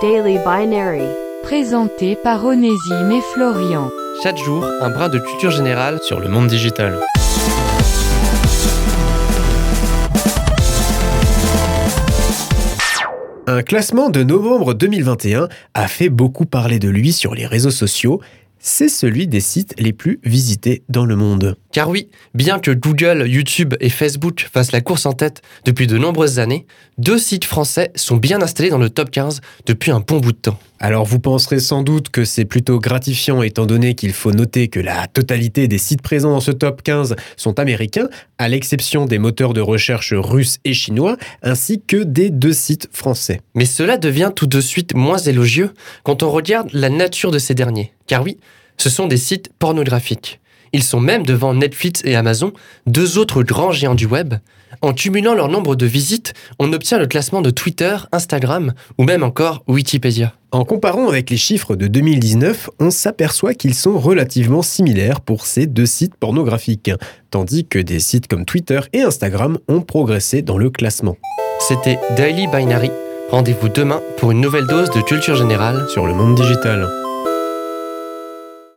Daily Binary. Présenté par Onésime et Florian. Chaque jour, un brin de culture générale sur le monde digital. Un classement de novembre 2021 a fait beaucoup parler de lui sur les réseaux sociaux. C'est celui des sites les plus visités dans le monde. Car oui, bien que Google, YouTube et Facebook fassent la course en tête depuis de nombreuses années, deux sites français sont bien installés dans le top 15 depuis un bon bout de temps. Alors vous penserez sans doute que c'est plutôt gratifiant étant donné qu'il faut noter que la totalité des sites présents dans ce top 15 sont américains, à l'exception des moteurs de recherche russes et chinois, ainsi que des deux sites français. Mais cela devient tout de suite moins élogieux quand on regarde la nature de ces derniers. Car oui, ce sont des sites pornographiques. Ils sont même devant Netflix et Amazon, deux autres grands géants du web. En cumulant leur nombre de visites, on obtient le classement de Twitter, Instagram ou même encore Wikipédia. En comparant avec les chiffres de 2019, on s'aperçoit qu'ils sont relativement similaires pour ces deux sites pornographiques, tandis que des sites comme Twitter et Instagram ont progressé dans le classement. C'était Daily Binary. Rendez-vous demain pour une nouvelle dose de culture générale Sur le monde digital.